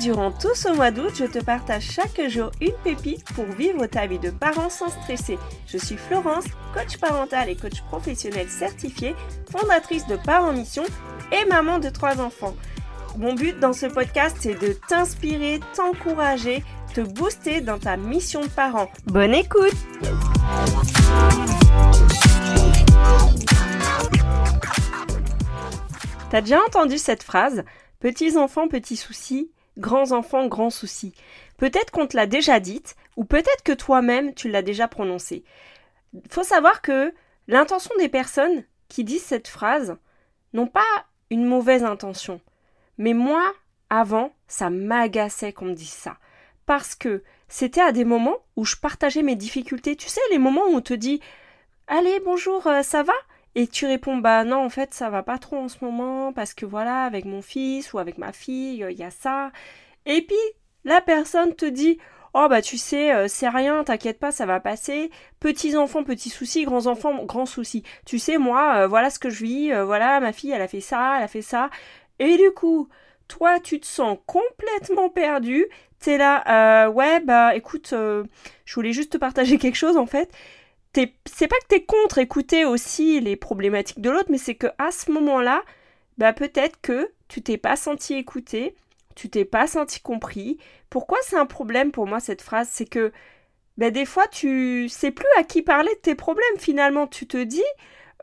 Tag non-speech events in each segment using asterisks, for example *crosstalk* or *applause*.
durant tout ce mois d'août, je te partage chaque jour une pépite pour vivre ta vie de parent sans stresser. Je suis Florence, coach parental et coach professionnel certifié, fondatrice de Parents Mission et maman de trois enfants. Mon but dans ce podcast, c'est de t'inspirer, t'encourager, te booster dans ta mission de parent. Bonne écoute T'as déjà entendu cette phrase? Petits enfants, petits soucis, grands enfants, grands soucis. Peut-être qu'on te l'a déjà dite, ou peut-être que toi-même tu l'as déjà prononcée. Faut savoir que l'intention des personnes qui disent cette phrase n'ont pas une mauvaise intention. Mais moi, avant, ça m'agaçait qu'on me dise ça. Parce que c'était à des moments où je partageais mes difficultés. Tu sais, les moments où on te dit Allez, bonjour, euh, ça va? Et tu réponds bah non en fait ça va pas trop en ce moment parce que voilà avec mon fils ou avec ma fille il y a ça. Et puis la personne te dit oh bah tu sais euh, c'est rien t'inquiète pas ça va passer. Petits enfants petits soucis grands enfants grands soucis. Tu sais moi euh, voilà ce que je vis euh, voilà ma fille elle a fait ça elle a fait ça. Et du coup toi tu te sens complètement perdu. T'es là ouais bah écoute je voulais juste te partager *laughs* quelque chose en fait c'est pas que t'es contre écouter aussi les problématiques de l'autre, mais c'est que à ce moment-là, bah peut-être que tu t'es pas senti écouté, tu t'es pas senti compris. Pourquoi c'est un problème pour moi cette phrase? C'est que bah, des fois tu sais plus à qui parler de tes problèmes finalement. Tu te dis,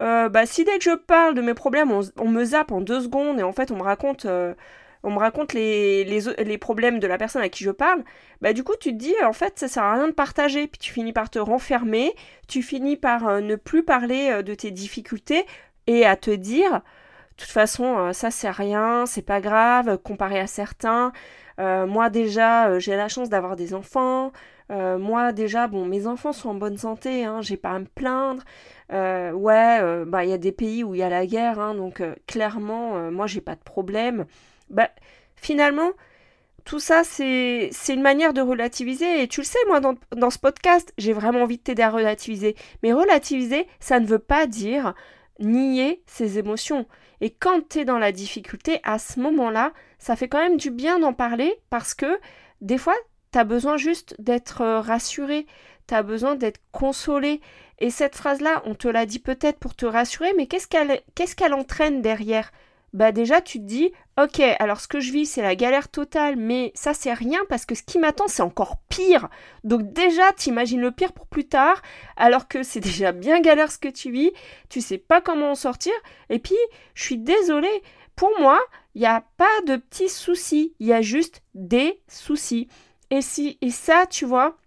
euh, bah si dès que je parle de mes problèmes, on, me zappe en deux secondes et en fait on me raconte euh, on me raconte les, les, problèmes de la personne à qui je parle, bah du coup tu te dis en fait ça sert à rien de partager, puis tu finis par te renfermer, tu finis par euh, ne plus parler euh, de tes difficultés et à te dire de toute façon euh, ça c'est rien, c'est pas grave comparé à certains. moi déjà j'ai la chance d'avoir des enfants. moi déjà bon mes enfants sont en bonne santé, hein, j'ai pas à me plaindre. ouais, bah il y a des pays où il y a la guerre, hein, donc clairement moi j'ai pas de problème bah, finalement, tout ça, c'est une manière de relativiser. Et tu le sais, moi, dans, dans ce podcast, j'ai vraiment envie de t'aider à relativiser. Mais relativiser, ça ne veut pas dire nier ses émotions. Et quand tu es dans la difficulté, à ce moment-là, ça fait quand même du bien d'en parler parce que des fois, tu as besoin juste d'être euh, rassuré, tu as besoin d'être consolé. Et cette phrase-là, on te l'a dit peut-être pour te rassurer, mais qu'est-ce qu'elle qu'est-ce qu'elle entraîne derrière? Bah déjà tu te dis ok alors ce que je vis c'est la galère totale mais ça c'est rien parce que ce qui m'attend c'est encore pire. Donc déjà t'imagines le pire pour plus tard alors que c'est *laughs* déjà bien galère ce que tu vis tu sais pas comment en sortir. Et puis je suis désolée pour moi il n'y a pas de petits soucis il y a juste des soucis. Et si et ça tu vois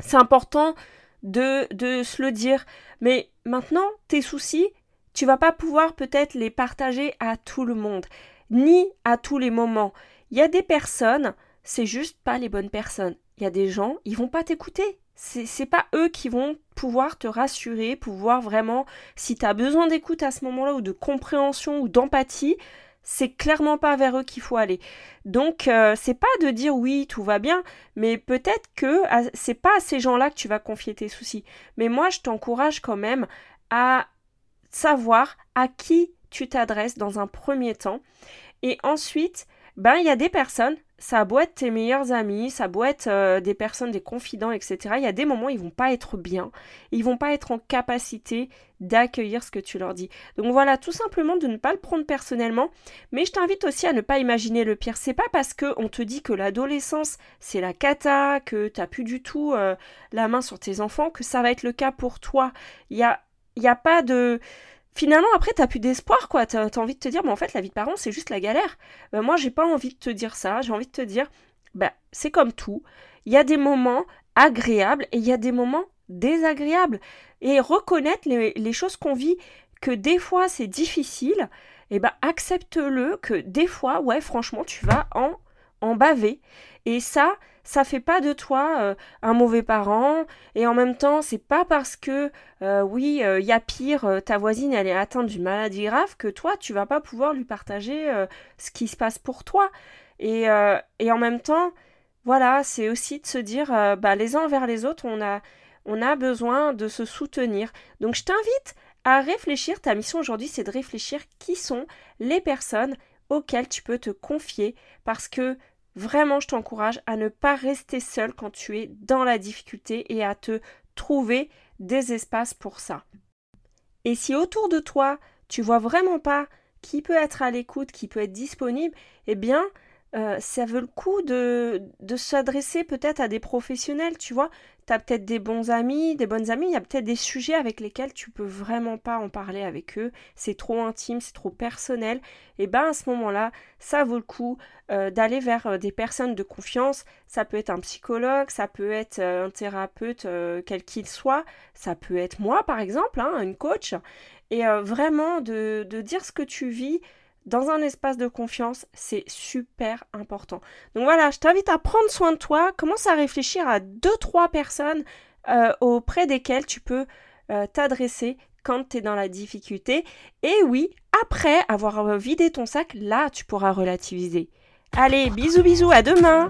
c'est important de, de se le dire. Mais maintenant tes soucis tu vas pas pouvoir peut-être les partager à tout le monde, ni à tous les moments. Il y a des personnes, c'est juste pas les bonnes personnes. Il y a des gens, ils vont pas t'écouter. C'est, pas eux qui vont pouvoir te rassurer, pouvoir vraiment, si tu as besoin d'écoute à ce moment-là, ou de compréhension, ou d'empathie, c'est clairement pas vers eux qu'il faut aller. Donc euh, c'est pas de dire oui tout va bien, mais peut-être que c'est pas à ces gens-là que tu vas confier tes soucis. Mais moi je t'encourage quand même à savoir à qui tu t'adresses dans un premier temps. Et ensuite, ben il y a des personnes, ça a beau être tes meilleurs amis, ça a beau être euh, des personnes, des confidents, etc. Il y a des moments ils vont pas être bien, ils vont pas être en capacité d'accueillir ce que tu leur dis. Donc voilà, tout simplement de ne pas le prendre personnellement, mais je t'invite aussi à ne pas imaginer le pire. C'est pas parce que on te dit que l'adolescence c'est la cata, que t'as plus du tout euh, la main sur tes enfants, que ça va être le cas pour toi. Il y a il n'y a pas de finalement après t'as plus d'espoir quoi. T'as as envie de te dire mais en fait la vie de parent c'est juste la galère. Ben, moi j'ai pas envie de te dire ça. J'ai envie de te dire bah c'est comme tout. Il y a des moments agréables et il y a des moments désagréables. Et reconnaître les, choses qu'on vit que des fois c'est difficile et ben accepte-le que des fois ouais franchement tu vas en en baver. Et ça ça fait pas de toi euh, un mauvais parent. Et en même temps c'est pas parce que euh, oui il euh, y a pire ta voisine elle est atteinte d'une maladie grave que toi tu vas pas pouvoir lui partager ce qui se passe pour toi. Et, en même temps voilà c'est aussi de se dire bah les uns vers les autres on a on a besoin de se soutenir. Donc je t'invite à réfléchir. Ta mission aujourd'hui c'est de réfléchir qui sont les personnes auxquelles tu peux te confier. Parce que vraiment, je t'encourage à ne pas rester seul quand tu es dans la difficulté et à te trouver des espaces pour ça. Et si autour de toi, tu vois vraiment pas qui peut être à l'écoute, qui peut être disponible, eh bien, euh, ça veut le coup de, de s'adresser peut-être à des professionnels, tu vois. Tu as peut-être des bons amis, des bonnes amies, il y a peut-être des sujets avec lesquels tu peux vraiment pas en parler avec eux, c'est trop intime, c'est trop personnel. Et ben à ce moment-là, ça vaut le coup euh, d'aller vers euh, des personnes de confiance. Ça peut être un psychologue, ça peut être un thérapeute, quel qu'il soit, ça peut être moi par exemple, hein, une coach. Et vraiment de, de dire ce que tu vis, dans un espace de confiance, c'est super important. Donc voilà, je t'invite à prendre soin de toi, commence à réfléchir à deux, trois personnes euh, auprès desquelles tu peux euh, t'adresser quand tu es dans la difficulté. Et oui, après avoir vidé ton sac, là, tu pourras relativiser. Allez, bisous, bisous, à demain